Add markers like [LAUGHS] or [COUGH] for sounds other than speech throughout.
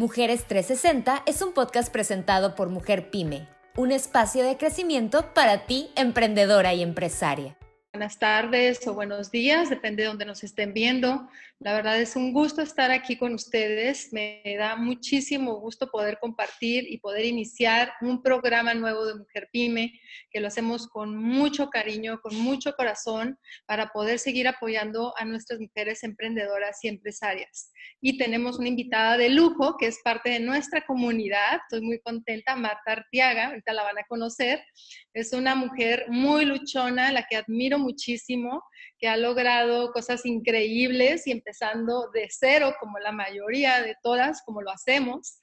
Mujeres 360 es un podcast presentado por Mujer Pyme, un espacio de crecimiento para ti, emprendedora y empresaria. Buenas tardes o buenos días, depende de donde nos estén viendo. La verdad es un gusto estar aquí con ustedes. Me da muchísimo gusto poder compartir y poder iniciar un programa nuevo de Mujer Pyme, que lo hacemos con mucho cariño, con mucho corazón, para poder seguir apoyando a nuestras mujeres emprendedoras y empresarias. Y tenemos una invitada de lujo que es parte de nuestra comunidad. Estoy muy contenta, Marta Artiaga, ahorita la van a conocer. Es una mujer muy luchona, la que admiro muchísimo, que ha logrado cosas increíbles y empezando de cero, como la mayoría de todas, como lo hacemos,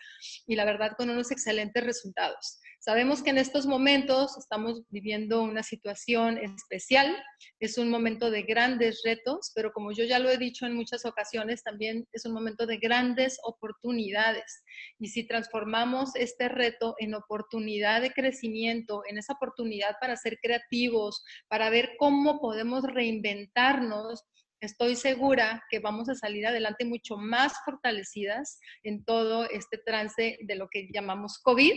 y la verdad con unos excelentes resultados. Sabemos que en estos momentos estamos viviendo una situación especial, es un momento de grandes retos, pero como yo ya lo he dicho en muchas ocasiones, también es un momento de grandes oportunidades. Y si transformamos este reto en oportunidad de crecimiento, en esa oportunidad para ser creativos, para ver cómo podemos reinventarnos, estoy segura que vamos a salir adelante mucho más fortalecidas en todo este trance de lo que llamamos COVID,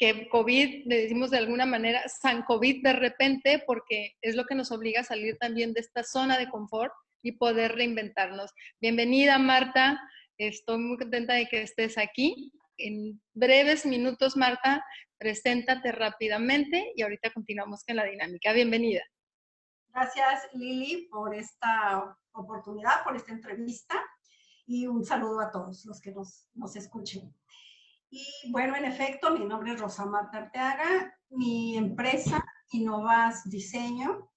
que COVID le decimos de alguna manera San COVID de repente porque es lo que nos obliga a salir también de esta zona de confort y poder reinventarnos. Bienvenida Marta, estoy muy contenta de que estés aquí. En breves minutos, Marta, preséntate rápidamente y ahorita continuamos con la dinámica. Bienvenida. Gracias Lili por esta oportunidad, por esta entrevista y un saludo a todos los que nos, nos escuchen. Y bueno, en efecto, mi nombre es Rosa Marta Arteaga, mi empresa Innovas Diseño.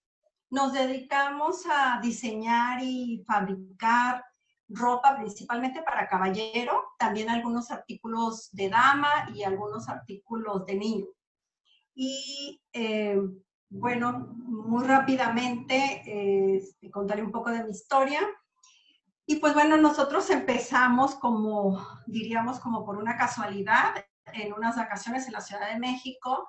Nos dedicamos a diseñar y fabricar ropa principalmente para caballero, también algunos artículos de dama y algunos artículos de niño. Y eh, bueno, muy rápidamente eh, contaré un poco de mi historia. Y pues bueno, nosotros empezamos como, diríamos, como por una casualidad, en unas vacaciones en la Ciudad de México.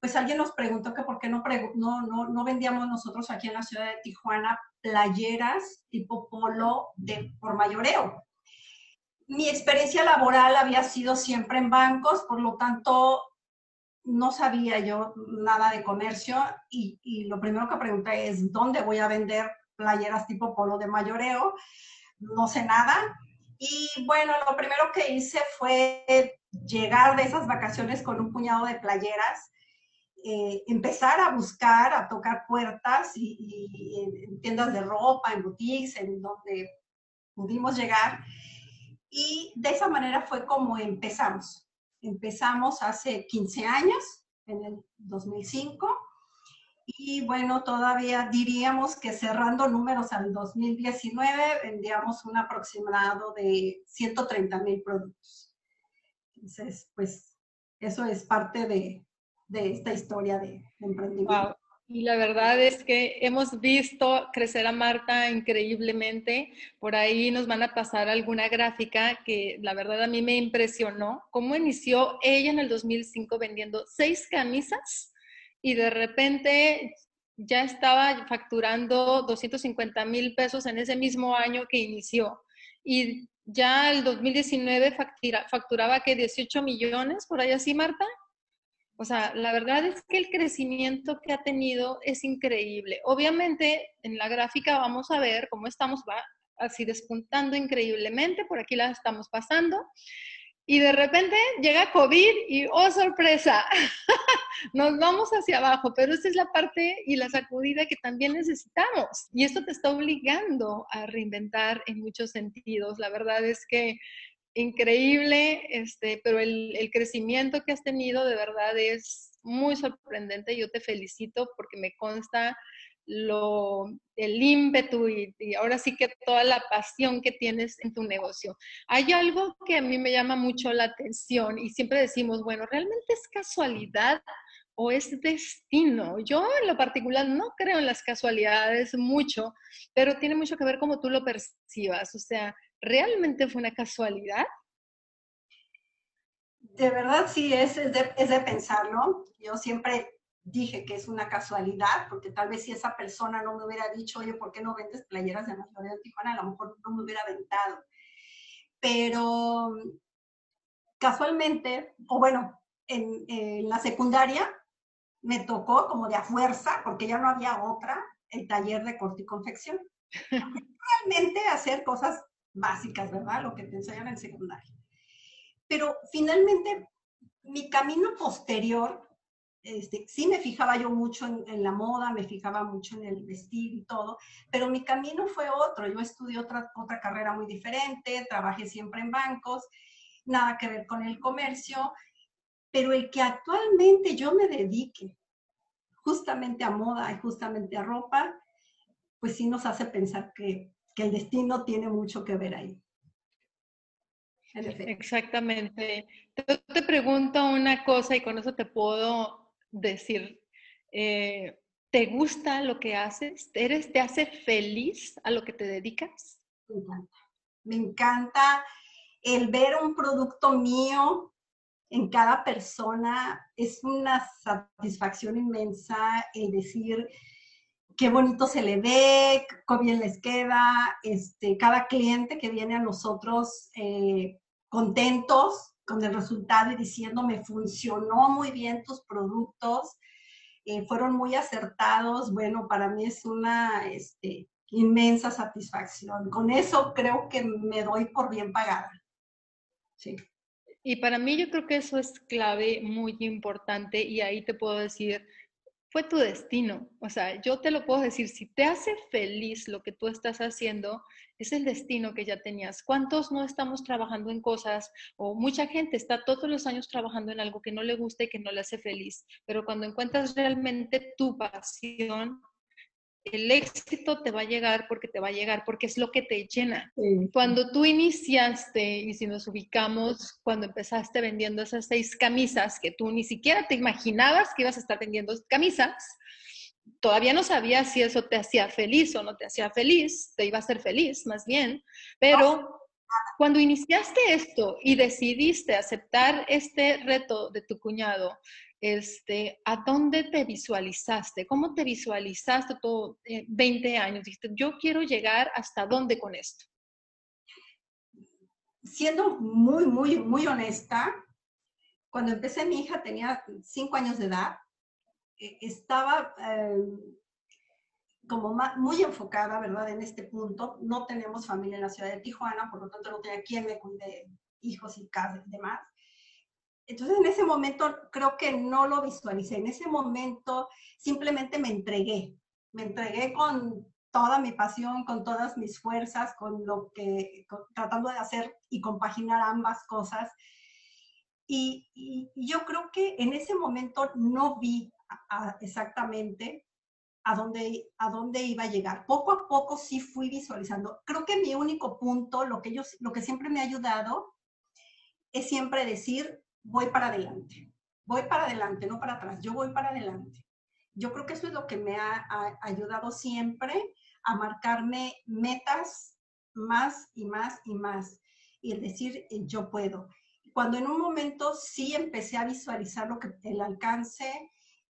Pues alguien nos preguntó que por qué no, no, no, vendíamos nosotros aquí en la ciudad de Tijuana playeras tipo polo de, por mayoreo. Mi experiencia laboral había sido siempre en bancos, por lo tanto no sabía yo nada de comercio y, lo primero que pregunté es, ¿dónde voy a vender playeras tipo polo de mayoreo? No sé nada. Y bueno, lo primero que hice fue llegar de esas vacaciones con un puñado de playeras, eh, empezar a buscar, a tocar puertas y, en tiendas de ropa, en boutiques, en donde pudimos llegar. Y de esa manera fue como empezamos. Empezamos hace 15 años, en el 2005, y bueno, todavía diríamos que cerrando números al 2019, vendíamos un aproximado de 130 mil productos. Entonces, pues eso es parte de, de esta historia de, emprendimiento. Y la verdad es que hemos visto crecer a Marta increíblemente. Por ahí nos van a pasar alguna gráfica que la verdad a mí me impresionó. Cómo inició ella en el 2005 vendiendo seis camisas y de repente ya estaba facturando 250 mil pesos en ese mismo año que inició. Y ya el 2019 facturaba que 18 millones, por ahí así, Marta. O sea, la verdad es que el crecimiento que ha tenido es increíble. Obviamente, en la gráfica vamos a ver cómo estamos, va así despuntando increíblemente, por aquí la estamos pasando. Y de repente llega COVID y, oh sorpresa, [LAUGHS] nos vamos hacia abajo, pero esta es la parte y la sacudida que también necesitamos. Y esto te está obligando a reinventar en muchos sentidos. La verdad es que increíble, este, pero el, crecimiento que has tenido de verdad es muy sorprendente. Yo te felicito porque me consta lo, el ímpetu y, ahora sí que toda la pasión que tienes en tu negocio. Hay algo que a mí me llama mucho la atención y siempre decimos, bueno, ¿realmente es casualidad o es destino? Yo en lo particular no creo en las casualidades mucho, pero tiene mucho que ver cómo tú lo percibas. O sea, ¿realmente fue una casualidad? De verdad sí, es, es, de, es de pensarlo. Yo siempre dije que es una casualidad, porque tal vez si esa persona no me hubiera dicho, oye, ¿por qué no vendes playeras de Mayoría de Tijuana? A lo mejor no me hubiera aventado. Pero casualmente, o bueno, en, en, la secundaria me tocó como de a fuerza, porque ya no había otra, el taller de corte y confección. [LAUGHS] Realmente hacer cosas básicas, ¿verdad? Lo que te enseñan en secundaria. Pero finalmente, mi camino posterior, este, sí me fijaba yo mucho en, la moda, me fijaba mucho en el vestir y todo, pero mi camino fue otro. Yo estudié otra, otra carrera muy diferente, trabajé siempre en bancos, nada que ver con el comercio, pero el que actualmente yo me dedique justamente a moda y justamente a ropa, pues sí nos hace pensar que, que el destino tiene mucho que ver ahí. Exactamente. Te, te pregunto una cosa y con eso te puedo decir, eh, ¿te gusta lo que haces? ¿Eres, ¿Te hace feliz a lo que te dedicas? Me encanta. Me encanta el ver un producto mío en cada persona. Es una satisfacción inmensa el decir, qué bonito se le ve, qué bien les queda. Este, cada cliente que viene a nosotros eh, contentos con el resultado y diciendo, me funcionó muy bien tus productos, eh, fueron muy acertados. Bueno, para mí es una este, inmensa satisfacción. Con eso creo que me doy por bien pagada. Sí. Y para mí yo creo que eso es clave, muy importante, y ahí te puedo decir, fue tu destino. O sea, yo te lo puedo decir, si te hace feliz lo que tú estás haciendo, es el destino que ya tenías. ¿Cuántos no estamos trabajando en cosas o mucha gente está todos los años trabajando en algo que no le gusta y que no le hace feliz? Pero cuando encuentras realmente tu pasión, el éxito te va a llegar porque te va a llegar, porque es lo que te llena. Cuando tú iniciaste, y si nos ubicamos, cuando empezaste vendiendo esas seis camisas que tú ni siquiera te imaginabas que ibas a estar vendiendo camisas, todavía no sabías si eso te hacía feliz o no te hacía feliz, te iba a hacer feliz más bien, pero cuando iniciaste esto y decidiste aceptar este reto de tu cuñado, este, ¿a dónde te visualizaste? ¿Cómo te visualizaste todo 20 eh, años? Dijiste, yo quiero llegar hasta dónde con esto. Siendo muy, muy, muy honesta, cuando empecé mi hija tenía 5 años de edad, e, estaba em, como muy enfocada, ¿verdad? En este punto. No tenemos familia en la ciudad de Tijuana, por lo tanto no tenía quien me cuide hijos y casas y demás. Entonces en ese momento creo que no lo visualicé, en ese momento simplemente me entregué, me entregué con toda mi pasión, con todas mis fuerzas, con lo que, tratando de hacer y compaginar ambas cosas. Y, yo creo que en ese momento no vi exactamente a dónde, a dónde iba a llegar. Poco a poco sí fui visualizando. Creo que mi único punto, lo que, yo, lo que siempre me ha ayudado, es siempre decir, voy para adelante. Voy para adelante, no para atrás. Yo voy para adelante. Yo creo que eso es lo que me ha, ayudado siempre a marcarme metas más y más y más. Y decir, eh, yo puedo. Cuando en un momento sí empecé a visualizar lo que el alcance,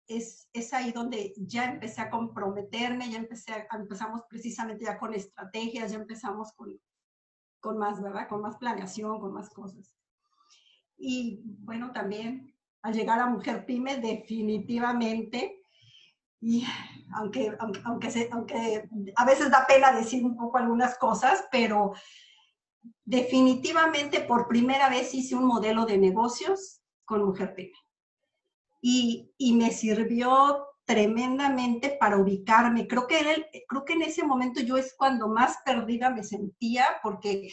es, es, ahí donde ya empecé a comprometerme, ya empecé a, empezamos precisamente ya con estrategias, ya empezamos con, con más, ¿verdad? Con más planeación, con más cosas. Y bueno, también al llegar a Mujer Pyme, definitivamente, y aunque, aunque, aunque, aunque a veces da pena decir un poco algunas cosas, pero definitivamente por primera vez hice un modelo de negocios con Mujer Pyme. Y, y me sirvió tremendamente para ubicarme. Creo que, en creo que en ese momento yo es cuando más perdida me sentía porque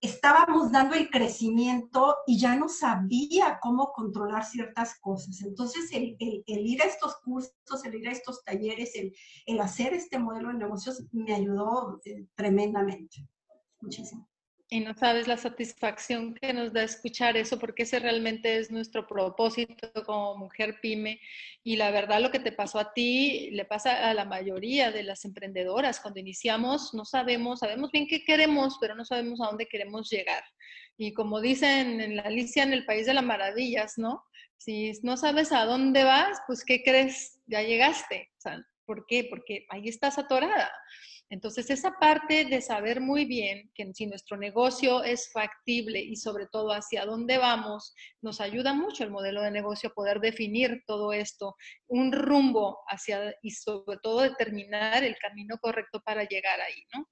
estábamos dando el crecimiento y ya no sabía cómo controlar ciertas cosas. Entonces, el, ir a estos cursos, el ir a estos talleres, el, hacer este modelo de negocios me ayudó eh, tremendamente. Muchísimo y no sabes la satisfacción que nos da escuchar eso, porque ese realmente es nuestro propósito como mujer pyme. Y la verdad, lo que te pasó a ti le pasa a la mayoría de las emprendedoras. Cuando iniciamos, no sabemos, sabemos bien qué queremos, pero no sabemos a dónde queremos llegar. Y como dicen en la Alicia en el País de las Maravillas, ¿no? Si no sabes a dónde vas, pues ¿qué crees? Ya llegaste. ¿Por qué? Porque ahí estás atorada. Entonces, esa parte de saber muy bien que si nuestro negocio es factible y sobre todo hacia dónde vamos, nos ayuda mucho el modelo de negocio a poder definir todo esto, un rumbo hacia y sobre todo determinar el camino correcto para llegar ahí, ¿no?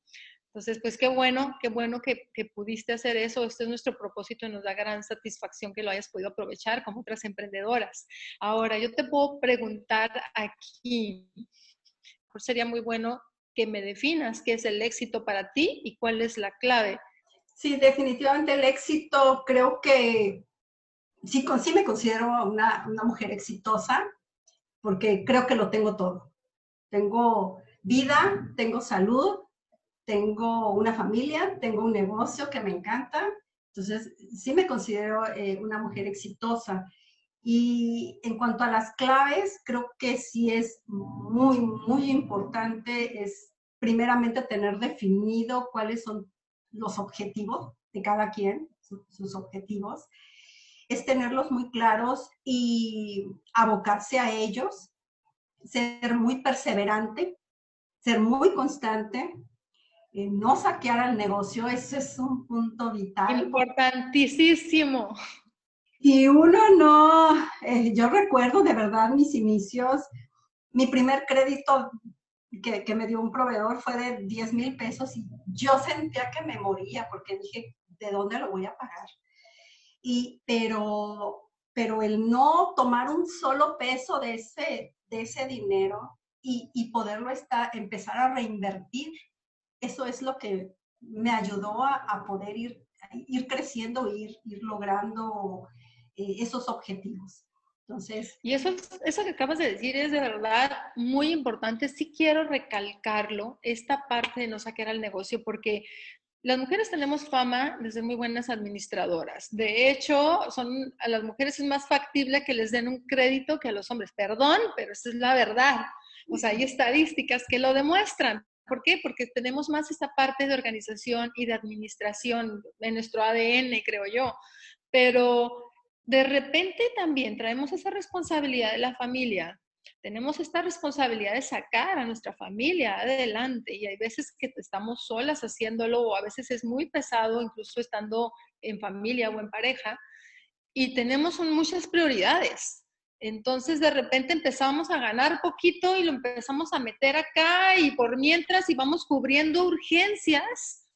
Entonces, pues qué bueno, qué bueno que, que, pudiste hacer eso. Este es nuestro propósito y nos da gran satisfacción que lo hayas podido aprovechar como otras emprendedoras. Ahora, yo te puedo preguntar aquí, sería muy bueno que me definas qué es el éxito para ti y cuál es la clave. Sí, definitivamente el éxito, creo que sí, sí me considero una, una mujer exitosa porque creo que lo tengo todo. Tengo vida, tengo salud, tengo una familia, tengo un negocio que me encanta. Entonces, sí me considero eh, una mujer exitosa. Y en cuanto a las claves, creo que sí es muy, muy importante, es primeramente tener definido cuáles son los objetivos de cada quien, sus objetivos, es tenerlos muy claros y abocarse a ellos, ser muy perseverante, ser muy constante, eh, no saquear al negocio, ese es un punto vital. Importantísimo. Y uno no, eh, yo recuerdo de verdad mis inicios, mi primer crédito que, que, me dio un proveedor fue de 10 mil pesos y yo sentía que me moría porque dije, ¿de dónde lo voy a pagar? Y, pero, pero el no tomar un solo peso de ese, de ese dinero y, y poderlo estar, empezar a reinvertir, eso es lo que me ayudó a, a poder ir, ir creciendo, ir, ir logrando eh, esos objetivos. Entonces, y eso, eso que acabas de decir es de verdad muy importante. Sí quiero recalcarlo, esta parte de no saquear al negocio, porque las mujeres tenemos fama de ser muy buenas administradoras. De hecho, son, a las mujeres es más factible que les den un crédito que a los hombres. Perdón, pero esa es la verdad. O sea, hay estadísticas que lo demuestran. ¿Por qué? Porque tenemos más esta parte de organización y de administración en nuestro ADN, creo yo. Pero de repente también traemos esa responsabilidad de la familia. Tenemos esta responsabilidad de sacar a nuestra familia adelante y hay veces que estamos solas haciéndolo o a veces es muy pesado incluso estando en familia o en pareja y tenemos muchas prioridades. Entonces de repente empezamos a ganar poquito y lo empezamos a meter acá y por mientras íbamos cubriendo urgencias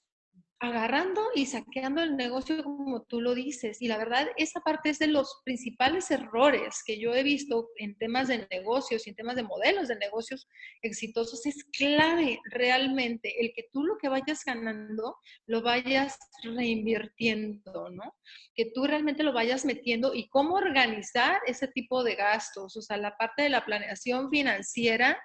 agarrando y saqueando el negocio como tú lo dices. Y la verdad, esa parte es de los principales errores que yo he visto en temas de negocios y en temas de modelos de negocios exitosos. Es clave realmente el que tú lo que vayas ganando lo vayas reinvirtiendo, ¿no? Que tú realmente lo vayas metiendo y cómo organizar ese tipo de gastos. O sea, la parte de la planeación financiera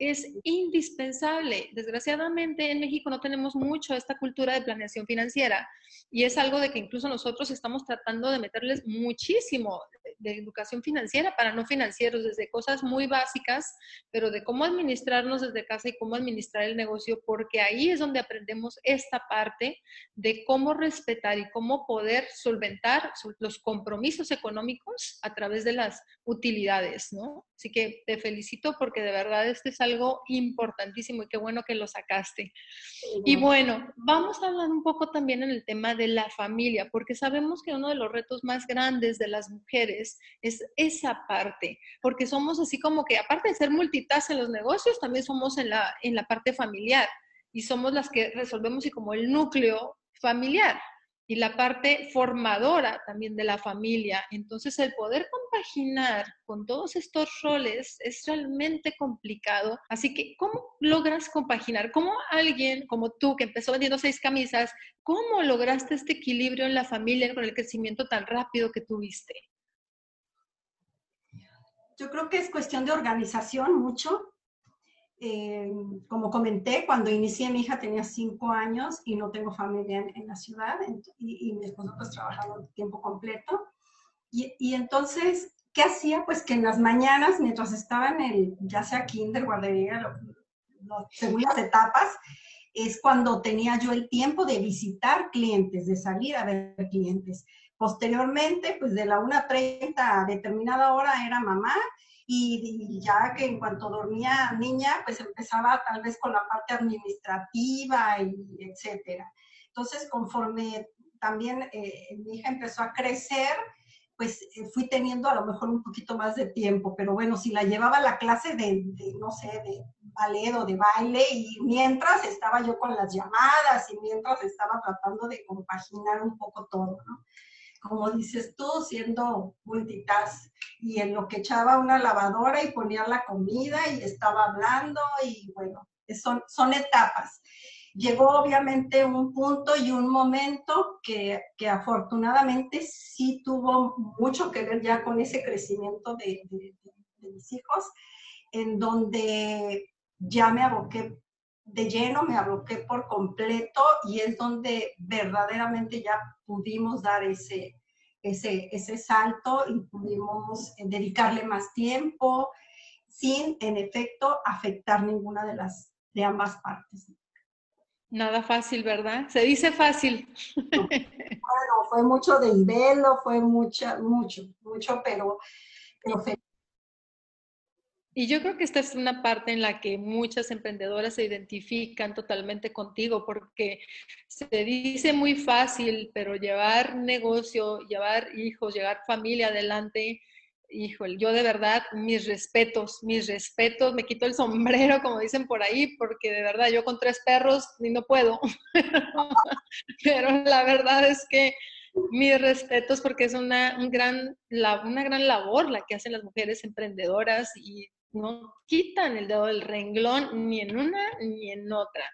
es indispensable. Desgraciadamente en México no tenemos mucho esta cultura de planeación financiera y es algo de que incluso nosotros estamos tratando de meterles muchísimo de, educación financiera para no financieros, desde cosas muy básicas, pero de cómo administrarnos desde casa y cómo administrar el negocio, porque ahí es donde aprendemos esta parte de cómo respetar y cómo poder solventar los compromisos económicos a través de las utilidades, ¿no? Así que te felicito porque de verdad este es algo importantísimo y qué bueno que lo sacaste. Y bueno, vamos a hablar un poco también en el tema de la familia, porque sabemos que uno de los retos más grandes de las mujeres es esa parte, porque somos así como que aparte de ser multitask en los negocios, también somos en la, en la parte familiar y somos las que resolvemos y como el núcleo familiar y la parte formadora también de la familia. Entonces, el poder compaginar con todos estos roles es realmente complicado. Así que, ¿cómo logras compaginar? ¿Cómo alguien como tú, que empezó vendiendo seis camisas, cómo lograste este equilibrio en la familia con el crecimiento tan rápido que tuviste? Yo creo que es cuestión de organización mucho. Eh, como comenté, cuando inicié mi hija tenía cinco años y no tengo familia en, la ciudad y, mi esposo pues trabajaba tiempo completo. Y, y, entonces, ¿qué hacía? Pues que en las mañanas, mientras estaba en el, ya sea kinder, guardería, según las etapas, es cuando tenía yo el tiempo de visitar clientes, de salir a ver clientes. Posteriormente, pues de la 1.30 a determinada hora era mamá y, ya que en cuanto dormía niña, pues empezaba tal vez con la parte administrativa y etcétera. Entonces, conforme también eh, mi hija empezó a crecer, pues eh, fui teniendo a lo mejor un poquito más de tiempo, pero bueno, si la llevaba la clase de, de, no sé, de ballet o de baile y mientras estaba yo con las llamadas y mientras estaba tratando de compaginar un poco todo, ¿no? Como dices tú, siendo multitask. Y en lo que echaba una lavadora y ponía la comida y estaba hablando y bueno, son, son etapas. Llegó obviamente un punto y un momento que, que afortunadamente sí tuvo mucho que ver ya con ese crecimiento de, de, de mis hijos, en donde ya me aboqué de lleno, me abloqué por completo y es donde verdaderamente ya pudimos dar ese, ese, ese salto y pudimos eh, dedicarle más tiempo sin, en efecto, afectar ninguna de las de ambas partes. Nada fácil, ¿verdad? Se dice fácil. [LAUGHS] Bueno, fue mucho de velo, fue mucha, mucho, mucho, pero, pero y yo creo que esta es una parte en la que muchas emprendedoras se identifican totalmente contigo, porque se dice muy fácil, pero llevar negocio, llevar hijos, llevar familia adelante, híjole, yo de verdad, mis respetos, mis respetos, me quito el sombrero, como dicen por ahí, porque de verdad yo con tres perros ni no puedo. [LAUGHS] pero la verdad es que mis respetos porque es una, un gran, una gran labor la que hacen las mujeres emprendedoras y no quitan el dedo del renglón ni en una ni en otra.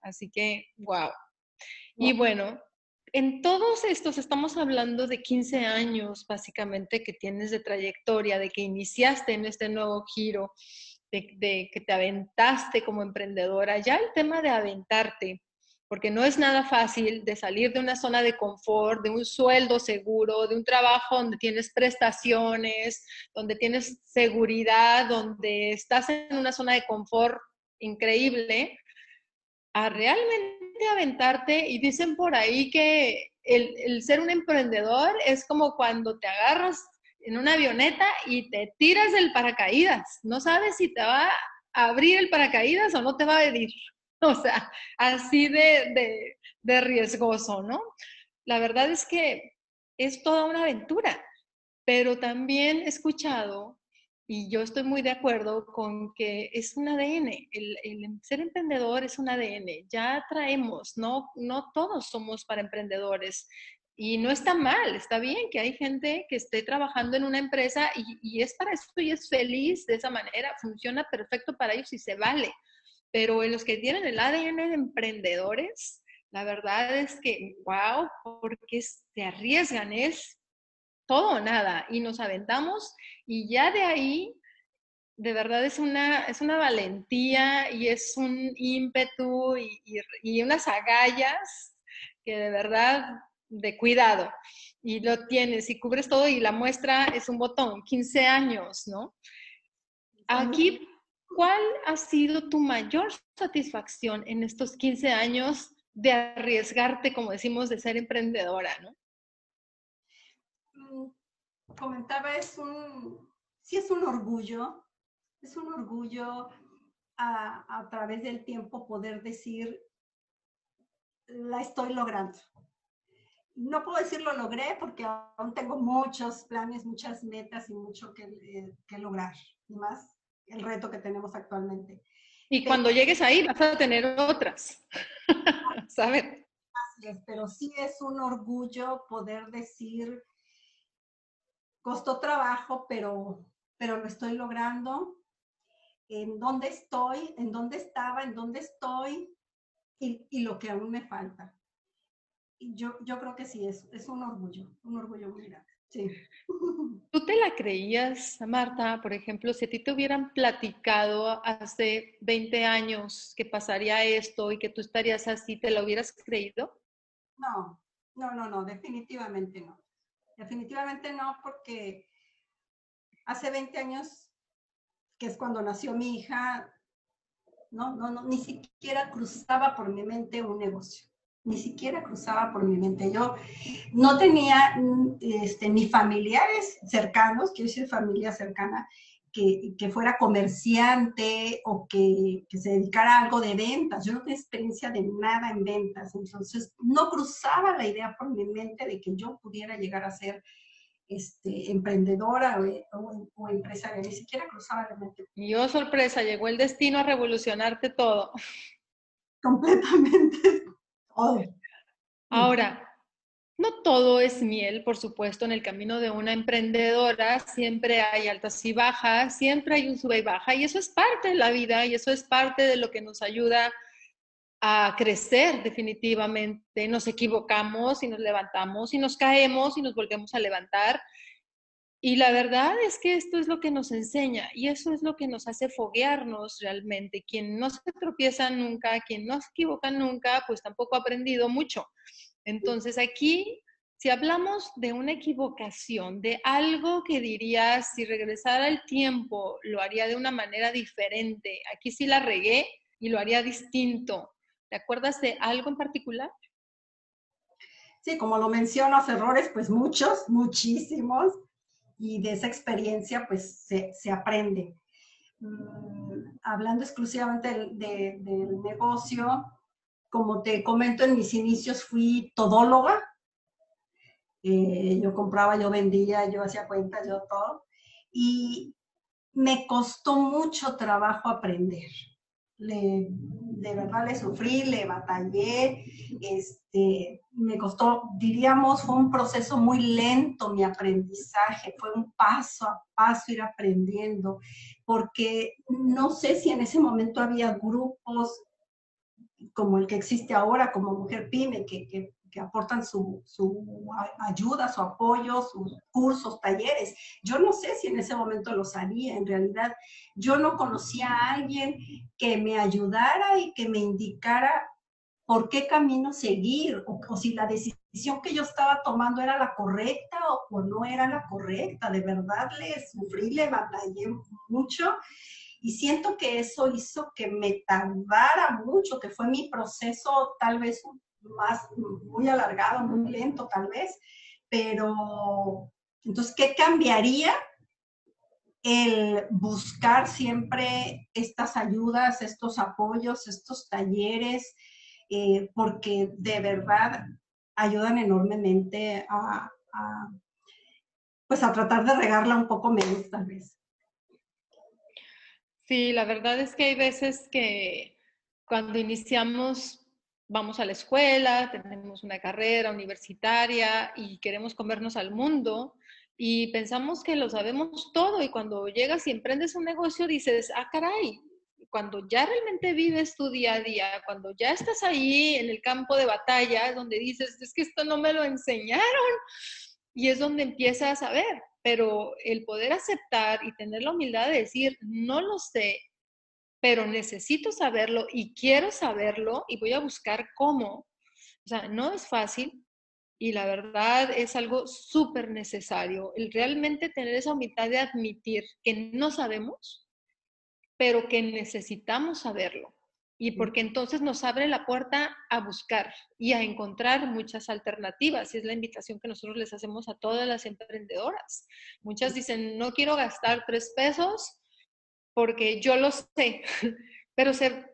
Así que, wow. Y bueno, en todos estos estamos hablando de 15 años básicamente que tienes de trayectoria, de que iniciaste en este nuevo giro, de, de que te aventaste como emprendedora. Ya el tema de aventarte, porque no es nada fácil de salir de una zona de confort, de un sueldo seguro, de un trabajo donde tienes prestaciones, donde tienes seguridad, donde estás en una zona de confort increíble, a realmente aventarte y dicen por ahí que el, ser un emprendedor es como cuando te agarras en una avioneta y te tiras del paracaídas. No sabes si te va a abrir el paracaídas o no te va a abrir. [LAUGHS] o sea, así de, de, riesgoso, ¿no? La verdad es que es toda una aventura, pero también he escuchado, y yo estoy muy de acuerdo con que es un ADN, el, el, ser emprendedor es un ADN, ya traemos, no, no todos somos para emprendedores. Y no está mal, está bien que hay gente que esté trabajando en una empresa y, y es para eso y es feliz de esa manera, funciona perfecto para ellos y se vale pero en los que tienen el ADN de emprendedores, la verdad es que, wow, porque se arriesgan, es todo o nada, y nos aventamos y ya de ahí, de verdad es una, es una valentía y es un ímpetu y, y unas agallas que de verdad de cuidado. Y lo tienes y cubres todo y la muestra es un botón, 15 años, ¿no? Aquí ¿Cuál ha sido tu mayor satisfacción en estos 15 años de arriesgarte, como decimos, de ser emprendedora, ¿no? Mm, comentaba, es un, sí es un orgullo, es un orgullo a, través del tiempo poder decir, la estoy logrando. No puedo decir lo logré porque aún tengo muchos planes, muchas metas y mucho que, eh, que lograr. Y más el reto que tenemos actualmente. Y cuando llegues ahí vas a tener otras, [LAUGHS] ¿sabes? Así es, pero sí es un orgullo poder decir, costó trabajo, pero, pero lo estoy logrando. En dónde estoy, en dónde estaba, en dónde estoy y, y lo que aún me falta. Y yo, yo creo que sí, es, es un orgullo, un orgullo muy grande. Sí. [LAUGHS] ¿Tú te la creías, Marta, por ejemplo, si a ti te hubieran platicado hace 20 años que pasaría esto y que tú estarías así, ¿te lo hubieras creído? No, no, no, no, definitivamente no. Definitivamente no, porque hace 20 años, que es cuando nació mi hija, no, no, no, ni siquiera cruzaba por mi mente un negocio. Ni siquiera cruzaba por mi mente. Yo no tenía este, ni familiares cercanos, quiero decir familia cercana, que, que fuera comerciante o que, que, se dedicara a algo de ventas. Yo no tenía experiencia de nada en ventas, entonces no cruzaba la idea por mi mente de que yo pudiera llegar a ser este, emprendedora o, o, empresaria, ni siquiera cruzaba la mente. Y yo, sorpresa, llegó el destino a revolucionarte todo. Completamente. Ahora, no todo es miel, por supuesto, en el camino de una emprendedora. Siempre hay altas y bajas, siempre hay un sube y baja, y eso es parte de la vida y eso es parte de lo que nos ayuda a crecer definitivamente. Nos equivocamos y nos levantamos y nos caemos y nos volvemos a levantar. Y la verdad es que esto es lo que nos enseña y eso es lo que nos hace foguearnos realmente. Quien no se tropieza nunca, quien no se equivoca nunca, pues tampoco ha aprendido mucho. Entonces aquí, si hablamos de una equivocación, de algo que dirías, si regresara el tiempo, lo haría de una manera diferente. Aquí sí la regué y lo haría distinto. ¿Te acuerdas de algo en particular? Sí, como lo mencionas, errores, pues muchos, muchísimos y de esa experiencia pues se, aprende. Mm, hablando exclusivamente del, negocio, como te comento en mis inicios fui todóloga. Eh, yo compraba, yo vendía, yo hacía cuentas, yo todo. Y me costó mucho trabajo aprender le, de verdad le sufrí, le batallé, este, me costó, diríamos, fue un proceso muy lento mi aprendizaje, fue un paso a paso ir aprendiendo, porque no sé si en ese momento había grupos como el que existe ahora, como Mujer Pyme, que, que que aportan su, ayuda, su apoyo, sus cursos, talleres. Yo no sé si en ese momento lo sabía, en realidad yo no conocía a alguien que me ayudara y que me indicara por qué camino seguir o, si la decisión que yo estaba tomando era la correcta o, no era la correcta. De verdad le sufrí, le batallé mucho y siento que eso hizo que me tardara mucho, que fue mi proceso tal vez más, muy alargado, muy lento tal vez, pero entonces, ¿qué cambiaría? El buscar siempre estas ayudas, estos apoyos, estos talleres, eh, porque de verdad ayudan enormemente a, a, pues a tratar de regarla un poco menos tal vez. Sí, la verdad es que hay veces que cuando iniciamos vamos a la escuela, tenemos una carrera universitaria y queremos comernos al mundo y pensamos que lo sabemos todo y cuando llegas y emprendes un negocio dices, ah, caray, cuando ya realmente vives tu día a día, cuando ya estás ahí en el campo de batalla, es donde dices, es que esto no me lo enseñaron y es donde empiezas a ver, pero el poder aceptar y tener la humildad de decir, no lo sé, pero necesito saberlo y quiero saberlo y voy a buscar cómo. O sea, no es fácil y la verdad es algo súper necesario, el realmente tener esa humildad de admitir que no sabemos, pero que necesitamos saberlo. Y porque entonces nos abre la puerta a buscar y a encontrar muchas alternativas. Y es la invitación que nosotros les hacemos a todas las emprendedoras. Muchas dicen, no quiero gastar tres pesos porque yo lo sé, [LAUGHS] pero se,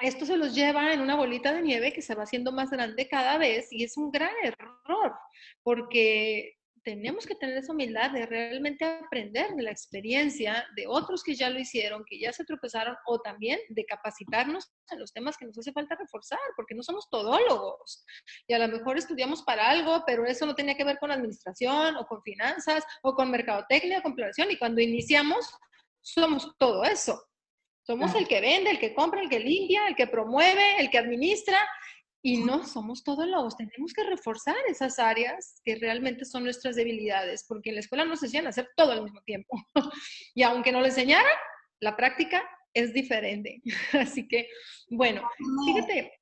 esto se los lleva en una bolita de nieve que se va haciendo más grande cada vez y es un gran error, porque tenemos que tener esa humildad de realmente aprender de la experiencia de otros que ya lo hicieron, que ya se tropezaron, o también de capacitarnos en los temas que nos hace falta reforzar, porque no somos todólogos. Y a lo mejor estudiamos para algo, pero eso no tenía que ver con administración, o con finanzas, o con mercadotecnia, con planeación, y cuando iniciamos, somos todo eso. Somos el que vende, el que compra, el que limpia, el que promueve, el que administra y no somos todos lobos. Tenemos que reforzar esas áreas que realmente son nuestras debilidades, porque en la escuela nos enseñan a hacer todo al mismo tiempo. [LAUGHS] y aunque no lo enseñaran, la práctica es diferente. [LAUGHS] Así que, bueno, fíjate.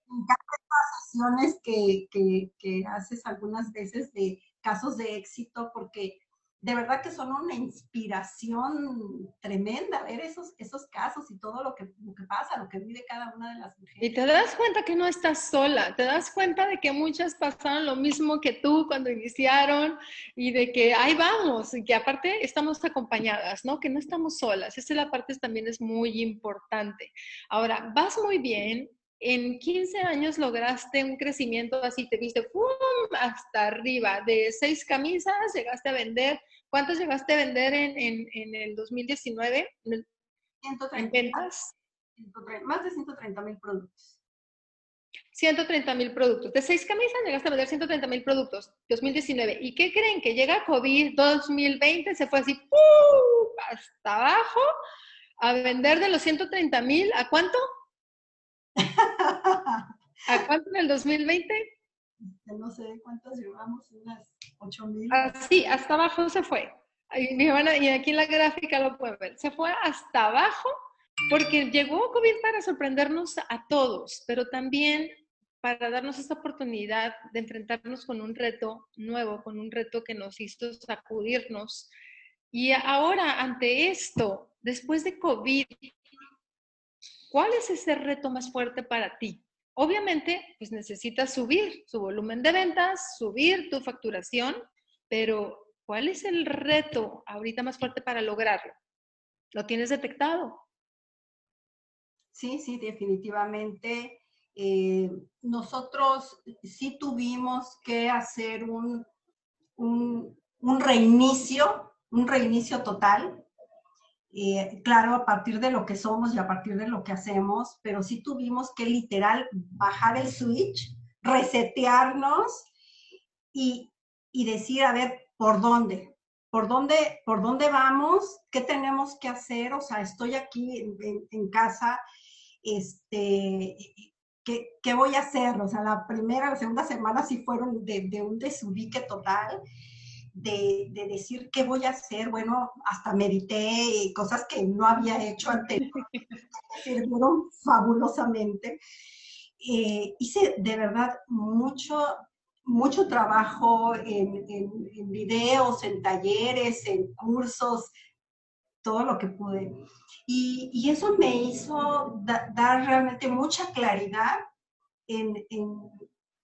sesiones que, que, que haces algunas veces de casos de éxito, porque de verdad que son una inspiración tremenda ver esos, esos casos y todo lo que, lo que pasa, lo que vive cada una de las mujeres. Y te das cuenta que no estás sola, te das cuenta de que muchas pasaron lo mismo que tú cuando iniciaron y de que ahí vamos, y que aparte estamos acompañadas, ¿no? Que no estamos solas. Esa es la parte también es muy importante. Ahora, vas muy bien, en 15 años lograste un crecimiento así, te viste ¡pum! hasta arriba, de seis camisas llegaste a vender, ¿cuántas llegaste a vender en, en, el 2019? En, 130, ventas? más de 130 mil productos. 130 mil productos. De seis camisas llegaste a vender 130 mil productos, 2019. ¿Y qué creen? Que llega COVID 2020, se fue así ¡pum! hasta abajo a vender de los 130 mil, ¿a cuánto? [LAUGHS] ¿A cuánto en el 2020? No sé cuántos llevamos, unas 8 mil. Sí, hasta abajo se fue. Y, aquí en la gráfica lo pueden ver. Se fue hasta abajo porque llegó COVID para sorprendernos a todos, pero también para darnos esta oportunidad de enfrentarnos con un reto nuevo, con un reto que nos hizo sacudirnos. Y ahora, ante esto, después de COVID, ¿Cuál es ese reto más fuerte para ti? Obviamente, pues necesitas subir su volumen de ventas, subir tu facturación, pero ¿cuál es el reto ahorita más fuerte para lograrlo? ¿Lo tienes detectado? Sí, sí, definitivamente. Eh, nosotros sí tuvimos que hacer un, un, un reinicio, un reinicio total eh, claro, a partir de lo que somos y a partir de lo que hacemos, pero sí tuvimos que literal bajar el switch, resetearnos y, y decir, a ver, ¿por dónde? ¿Por dónde, ¿Por dónde vamos? ¿Qué tenemos que hacer? O sea, estoy aquí en, en, casa, este, ¿qué, ¿qué, voy a hacer? O sea, la primera, la segunda semana sí fueron de, de un desubique total de, decir qué voy a hacer, bueno, hasta medité cosas que no había hecho antes, [LAUGHS] sirvieron fabulosamente. Eh, hice de verdad mucho, mucho trabajo en, videos, en talleres, en cursos, todo lo que pude. Y, eso me hizo dar realmente mucha claridad en,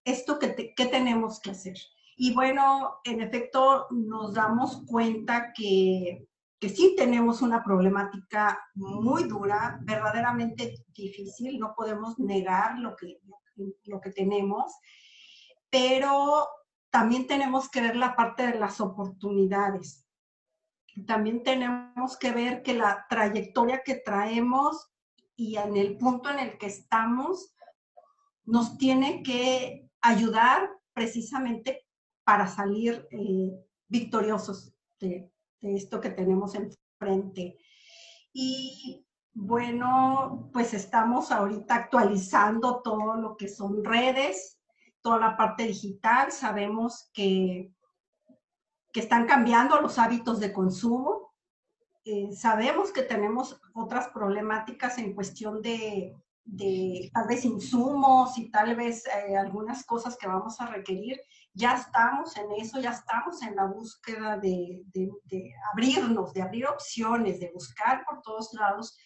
esto que, que tenemos que hacer. Y bueno, en efecto, nos damos cuenta que, que sí tenemos una problemática muy dura, verdaderamente difícil, no podemos negar lo que, lo que tenemos, pero también tenemos que ver la parte de las oportunidades. También tenemos que ver que la trayectoria que traemos y en el punto en el que estamos nos tiene que ayudar precisamente para salir eh, victoriosos de, esto que tenemos enfrente. Y bueno, pues estamos ahorita actualizando todo lo que son redes, toda la parte digital. Sabemos que, que están cambiando los hábitos de consumo. Eh, sabemos que tenemos otras problemáticas en cuestión de, de tal vez insumos y tal vez eh, algunas cosas que vamos a requerir ya estamos en eso, ya estamos en la búsqueda de, abrirnos, de abrir opciones, de buscar por todos lados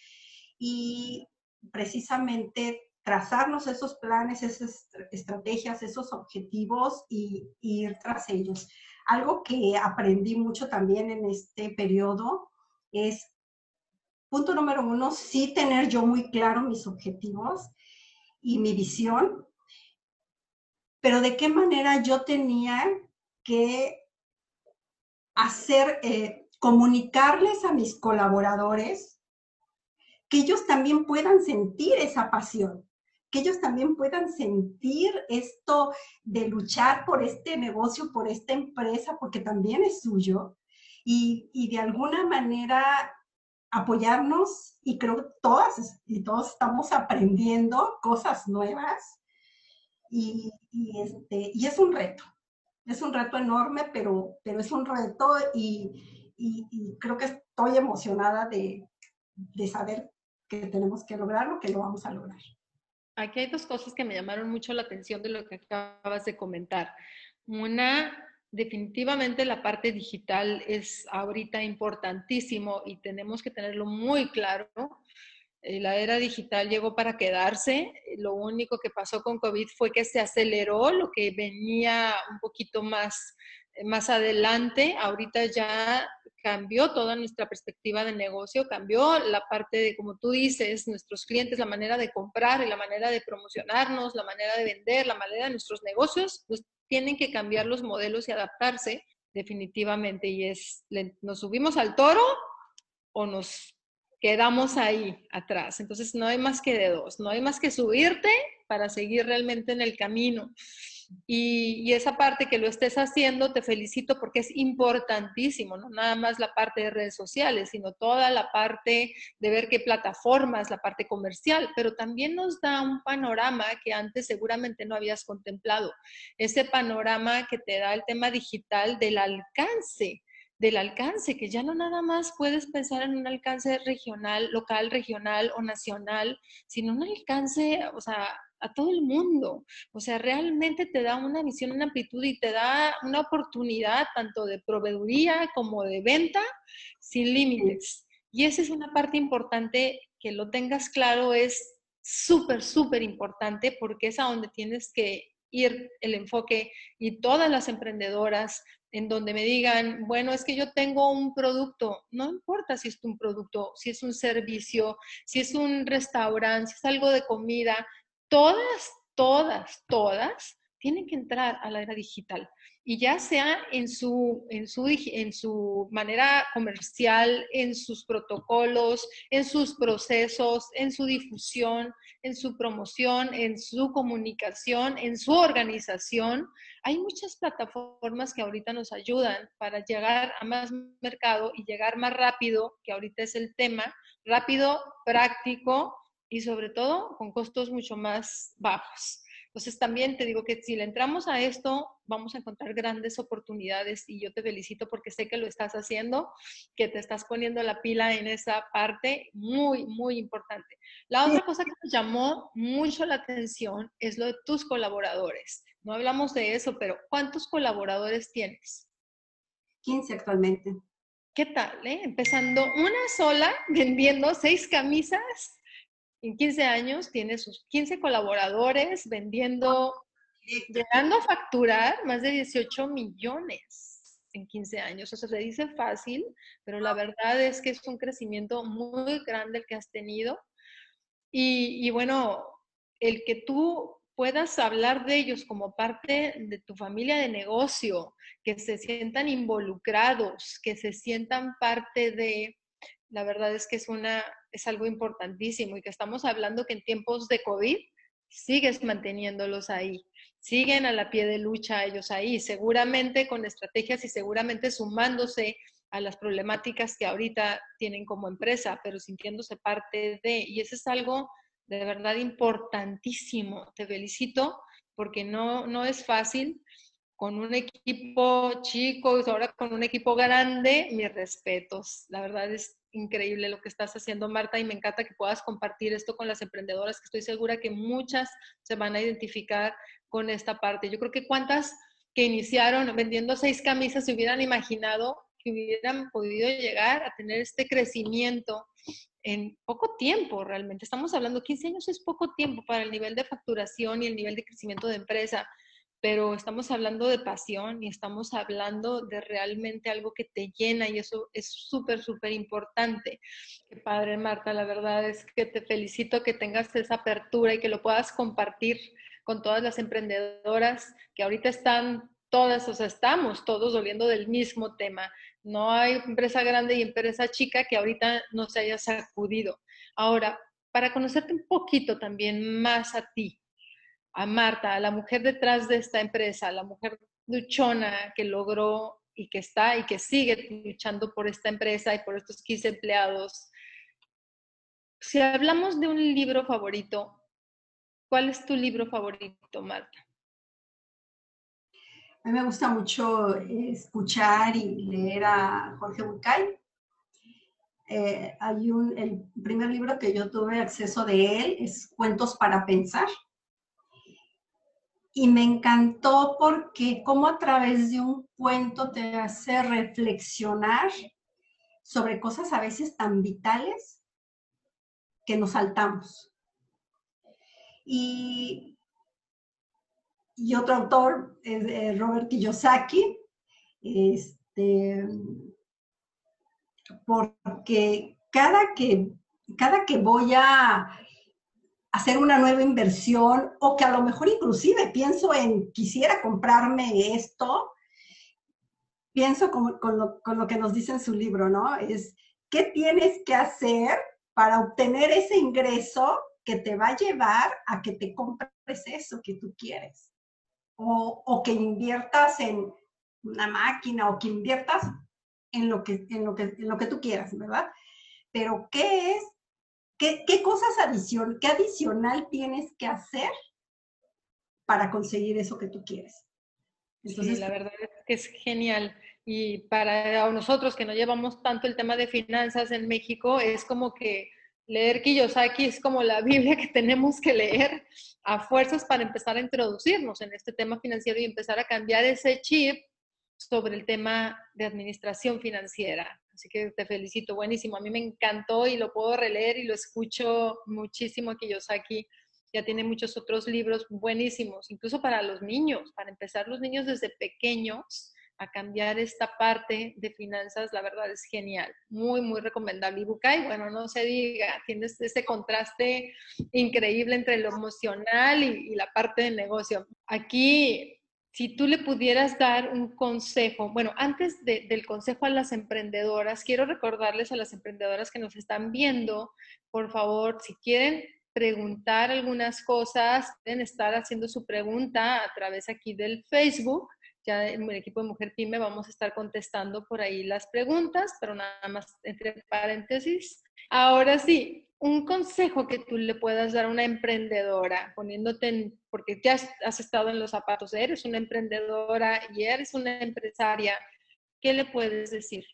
y precisamente trazarnos esos planes, esas estrategias, esos objetivos y, ir tras ellos. Algo que aprendí mucho también en este periodo es, punto número uno, sí tener yo muy claro mis objetivos y mi visión pero de qué manera yo tenía que hacer, eh, comunicarles a mis colaboradores que ellos también puedan sentir esa pasión, que ellos también puedan sentir esto de luchar por este negocio, por esta empresa, porque también es suyo, y, y de alguna manera apoyarnos, y creo que todas y todos estamos aprendiendo cosas nuevas, y, este, y es un reto, es un reto enorme, pero, pero es un reto y, y, creo que estoy emocionada de, de saber que tenemos que lograrlo, que lo vamos a lograr. Aquí hay dos cosas que me llamaron mucho la atención de lo que acabas de comentar. Una, definitivamente la parte digital es ahorita importantísimo y tenemos que tenerlo muy claro. Eh, la era digital llegó para quedarse. Lo único que pasó con COVID fue que se aceleró lo que venía un poquito más, más adelante. Ahorita ya cambió toda nuestra perspectiva de negocio, cambió la parte de, como tú dices, nuestros clientes, la manera de comprar la manera de promocionarnos, la manera de vender, la manera de nuestros negocios, pues tienen que cambiar los modelos y adaptarse definitivamente. Y es, nos subimos al toro o nos quedamos ahí atrás. Entonces no hay más que de dos, no hay más que subirte para seguir realmente en el camino. Y, esa parte que lo estés haciendo, te felicito porque es importantísimo, no nada más la parte de redes sociales, sino toda la parte de ver qué plataformas, la parte comercial, pero también nos da un panorama que antes seguramente no habías contemplado, ese panorama que te da el tema digital del alcance del alcance, que ya no nada más puedes pensar en un alcance regional, local, regional o nacional, sino un alcance, o sea, a todo el mundo. O sea, realmente te da una visión, una amplitud y te da una oportunidad tanto de proveeduría como de venta sin límites. Y esa es una parte importante que lo tengas claro, es súper, súper importante porque es a donde tienes que ir el enfoque y todas las emprendedoras en donde me digan, bueno, es que yo tengo un producto, no importa si es un producto, si es un servicio, si es un restaurante, si es algo de comida, todas, todas, todas tienen que entrar a la era digital. Y ya sea en su, en su, manera comercial, en sus protocolos, en sus procesos, en su difusión, en su promoción, en su comunicación, en su organización. Hay muchas plataformas que ahorita nos ayudan para llegar a más mercado y llegar más rápido, que ahorita es el tema, rápido, práctico y sobre todo con costos mucho más bajos. Entonces también te digo que si le entramos a esto, vamos a encontrar grandes oportunidades y yo te felicito porque sé que lo estás haciendo, que te estás poniendo la pila en esa parte muy, muy importante. La otra cosa que nos llamó mucho la atención es lo de tus colaboradores. No hablamos de eso, pero ¿cuántos colaboradores tienes? 15 actualmente. ¿Qué tal? Eh? Empezando una sola, vendiendo seis camisas en 15 años tiene sus 15 colaboradores vendiendo, llegando a facturar más de 18 millones en 15 años. O sea, se dice fácil, pero la verdad es que es un crecimiento muy grande el que has tenido. Y, y bueno, el que tú puedas hablar de ellos como parte de tu familia de negocio, que se sientan involucrados, que se sientan parte de, la verdad es que es, una, es algo importantísimo y que estamos hablando que en tiempos de COVID sigues manteniéndolos ahí, siguen a la pie de lucha ellos ahí, seguramente con estrategias y seguramente sumándose a las problemáticas que ahorita tienen como empresa, pero sintiéndose parte de, y eso es algo de verdad importantísimo. Te felicito porque no, no es fácil con un equipo chico y ahora con un equipo grande, mis respetos. La verdad es increíble lo que estás haciendo, Marta, y me encanta que puedas compartir esto con las emprendedoras, que estoy segura que muchas se van a identificar con esta parte. Yo creo que cuántas que iniciaron vendiendo seis camisas se hubieran imaginado que hubieran podido llegar a tener este crecimiento en poco tiempo realmente. Estamos hablando, 15 años es poco tiempo para el nivel de facturación y el nivel de crecimiento de empresa pero estamos hablando de pasión y estamos hablando de realmente algo que te llena y eso es súper, súper importante. Padre, Marta, la verdad es que te felicito que tengas esa apertura y que lo puedas compartir con todas las emprendedoras que ahorita están todas, o sea, estamos todos doliendo del mismo tema. No hay empresa grande y empresa chica que ahorita no se haya sacudido. Ahora, para conocerte un poquito también más a ti, a Marta, a la mujer detrás de esta empresa, a la mujer luchona que logró y que está y que sigue luchando por esta empresa y por estos 15 empleados. Si hablamos de un libro favorito, ¿cuál es tu libro favorito, Marta? A mí me gusta mucho escuchar y leer a Jorge Bucay. Eh, hay un, el primer libro que yo tuve acceso de él es Cuentos para Pensar y me encantó porque como a través de un cuento te hace reflexionar sobre cosas a veces tan vitales que nos saltamos. Y, y otro autor es Robert Kiyosaki, este, porque cada que, cada que voy a hacer una nueva inversión o que a lo mejor inclusive pienso en quisiera comprarme esto, pienso con, lo, que nos dice en su libro, ¿no? Es, ¿qué tienes que hacer para obtener ese ingreso que te va a llevar a que te compres eso que tú quieres? O, o que inviertas en una máquina o que inviertas en lo que, en lo que, en lo que tú quieras, ¿verdad? Pero ¿qué es ¿Qué, cosas adicional, qué adicional tienes que hacer para conseguir eso que tú quieres? Entonces, sí, la verdad es que es genial. Y para nosotros que no llevamos tanto el tema de finanzas en México, es como que leer Kiyosaki es como la [LAUGHS] Biblia que tenemos que leer a fuerzas para empezar a introducirnos en este tema financiero y empezar a cambiar ese chip sobre el tema de administración financiera. Así que te felicito, buenísimo. A mí me encantó y lo puedo releer y lo escucho muchísimo. Kiyosaki ya tiene muchos otros libros buenísimos, incluso para los niños, para empezar los niños desde pequeños a cambiar esta parte de finanzas, la verdad es genial, muy, muy recomendable. Y Bukai, bueno, no se diga, tienes ese contraste increíble entre lo emocional y, y la parte de negocio. Aquí si tú le pudieras dar un consejo, bueno, antes del consejo a las emprendedoras, quiero recordarles a las emprendedoras que nos están viendo, por favor, si quieren preguntar algunas cosas, pueden estar haciendo su pregunta a través aquí del Facebook. Ya en el equipo de Mujer Pyme vamos a estar contestando por ahí las preguntas, pero nada más entre paréntesis. Ahora sí, un consejo que tú le puedas dar a una emprendedora, poniéndote en, porque ya has, estado en los zapatos, eres una emprendedora y eres una empresaria, ¿qué le puedes decir?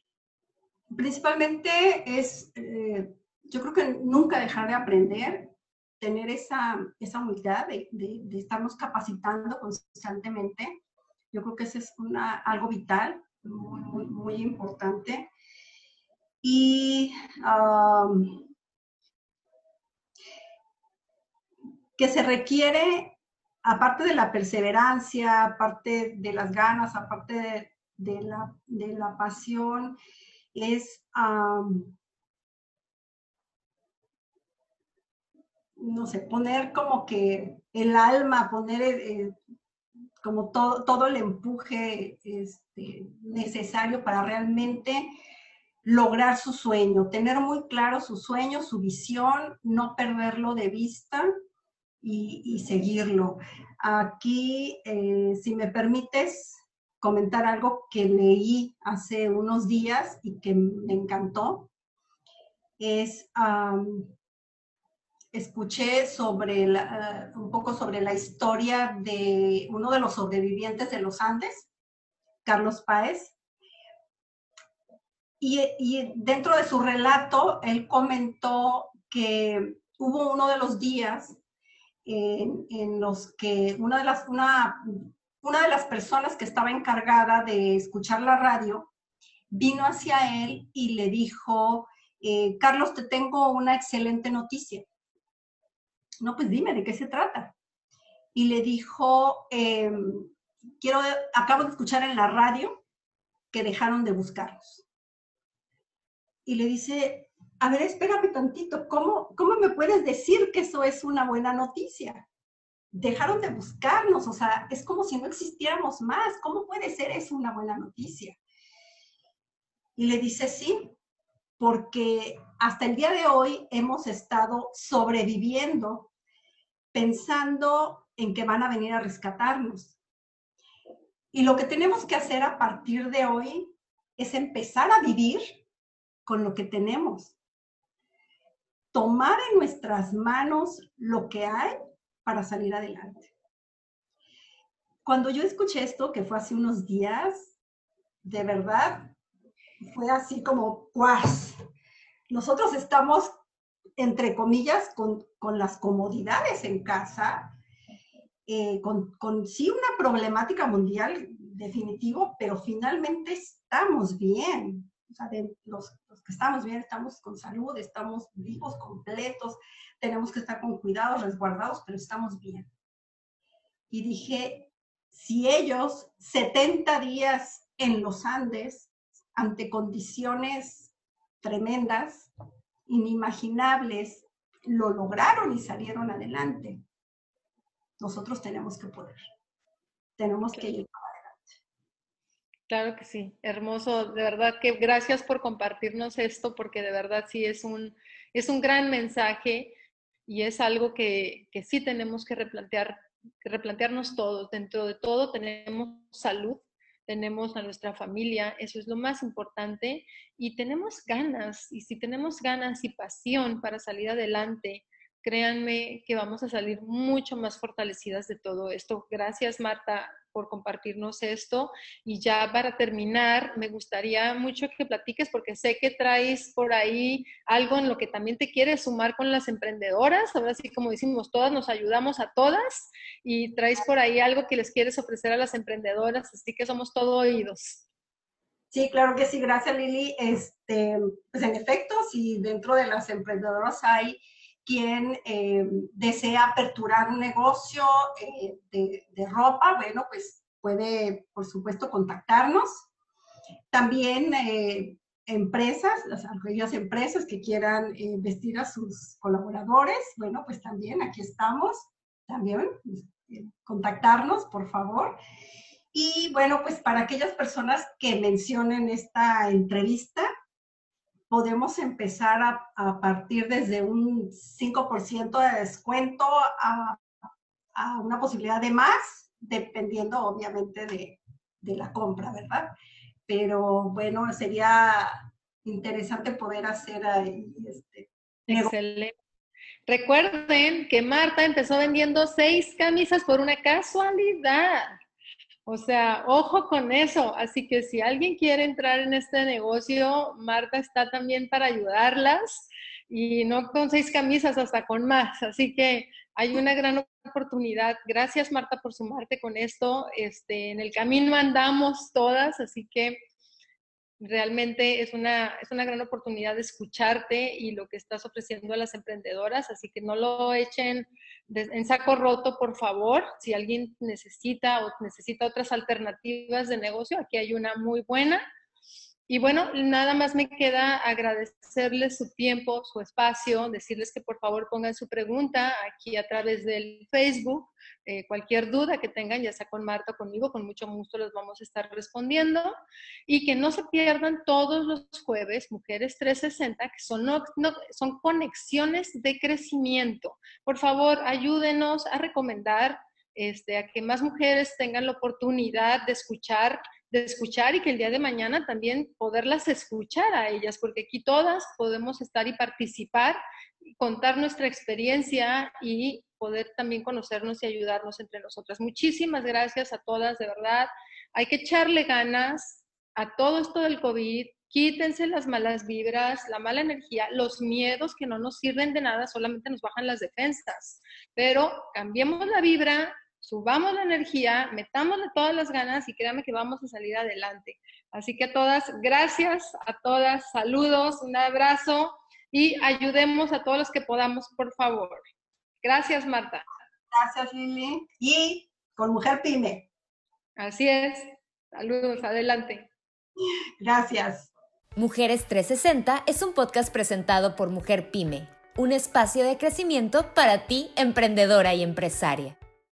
Principalmente es, eh, yo creo que nunca dejar de aprender, tener esa, esa humildad de, de, estarnos capacitando constantemente. Yo creo que eso es una, algo vital, muy, importante. Y que se requiere, aparte de la perseverancia, aparte de las ganas, aparte de, la, pasión, es, no sé, poner como que el alma, poner eh, como todo, todo el empuje este, necesario para realmente lograr su sueño, tener muy claro su sueño, su visión, no perderlo de vista y, seguirlo. Aquí, eh, si me permites comentar algo que leí hace unos días y que me encantó, es, escuché sobre la, un poco sobre la historia de uno de los sobrevivientes de los Andes, Carlos Páez, y, y, dentro de su relato, él comentó que hubo uno de los días en, los que una de, las, una, una de las personas que estaba encargada de escuchar la radio vino hacia él y le dijo, eh, Carlos, te tengo una excelente noticia. No, pues dime, ¿de qué se trata? Y le dijo, em, quiero, acabo de escuchar en la radio que dejaron de buscarnos. Y le dice, a ver, espérame tantito, ¿cómo, ¿cómo me puedes decir que eso es una buena noticia? Dejaron de buscarnos, o sea, es como si no existiéramos más. ¿Cómo puede ser eso una buena noticia? Y le dice, sí, porque hasta el día de hoy hemos estado sobreviviendo pensando en que van a venir a rescatarnos. Y lo que tenemos que hacer a partir de hoy es empezar a vivir con lo que tenemos tomar en nuestras manos lo que hay para salir adelante. Cuando yo escuché esto, que fue hace unos días, de verdad, fue así como, ¡cuas! Nosotros estamos, entre comillas, con, con las comodidades en casa eh, con, con, sí una problemática mundial definitivo, pero finalmente estamos bien. O sea, los, los, que estamos bien, estamos con salud, estamos vivos, completos, tenemos que estar con cuidados, resguardados, pero estamos bien. Y dije, si ellos 70 días en los Andes, ante condiciones tremendas, inimaginables, lo lograron y salieron adelante. Nosotros tenemos que poder. Tenemos que. Claro que sí, hermoso. De verdad que gracias por compartirnos esto, porque de verdad sí es un, es un gran mensaje y es algo que, que sí tenemos que replantear, que replantearnos todos. Dentro de todo tenemos salud, tenemos a nuestra familia, eso es lo más importante, y tenemos ganas, y si tenemos ganas y pasión para salir adelante, créanme que vamos a salir mucho más fortalecidas de todo esto. Gracias, Marta, por compartirnos esto. Y ya para terminar, me gustaría mucho que platiques, porque sé que traes por ahí algo en lo que también te quieres sumar con las emprendedoras. Ahora sí, como decimos, todas nos ayudamos a todas y traes por ahí algo que les quieres ofrecer a las emprendedoras, así que somos todo oídos. Sí, claro que sí, gracias Lili. Este, pues en efecto, si dentro de las emprendedoras hay quien eh, desea aperturar un negocio eh, de, ropa, bueno, pues puede, por supuesto, contactarnos. También eh, empresas, las, aquellas empresas que quieran vestir a sus colaboradores, bueno, pues también aquí estamos, también contactarnos, por favor. Y bueno, pues para aquellas personas que mencionen esta entrevista, podemos empezar a, partir desde un 5% de descuento a, una posibilidad de más, dependiendo obviamente de, la compra, ¿verdad? Pero bueno, sería interesante poder hacer ahí este. Excelente. Recuerden que Marta empezó vendiendo seis camisas por una casualidad. O sea, ojo con eso. Así que si alguien quiere entrar en este negocio, Marta está también para ayudarlas y no con seis camisas, hasta con más. Así que hay una gran oportunidad. Gracias, Marta, por sumarte con esto. Este, en el camino andamos todas, así que realmente es una, es una gran oportunidad de escucharte y lo que estás ofreciendo a las emprendedoras, así que no lo echen en saco roto, por favor. Si alguien necesita o necesita otras alternativas de negocio, aquí hay una muy buena. Y bueno, nada más me queda agradecerles su tiempo, su espacio, decirles que por favor pongan su pregunta aquí a través del Facebook. Eh, cualquier duda que tengan, ya sea con Marta o conmigo, con mucho gusto los vamos a estar respondiendo. Y que no se pierdan todos los jueves Mujeres 360, que son, conexiones de crecimiento. Por favor, ayúdenos a recomendar este, a que más mujeres tengan la oportunidad de escuchar de escuchar y que el día de mañana también poderlas escuchar a ellas, porque aquí todas podemos estar y participar, contar nuestra experiencia y poder también conocernos y ayudarnos entre nosotras. Muchísimas gracias a todas, de verdad. Hay que echarle ganas a todo esto del COVID. Quítense las malas vibras, la mala energía, los miedos que no nos sirven de nada, solamente nos bajan las defensas. Pero cambiemos la vibra, subamos la energía, metámosle todas las ganas y créanme que vamos a salir adelante. Así que a todas, gracias a todas, saludos, un abrazo y ayudemos a todos los que podamos, por favor. Gracias, Marta. Gracias, Lili. Y con Mujer Pyme. Así es. Saludos, adelante. Gracias. Mujeres 360 es un podcast presentado por Mujer Pyme, un espacio de crecimiento para ti, emprendedora y empresaria.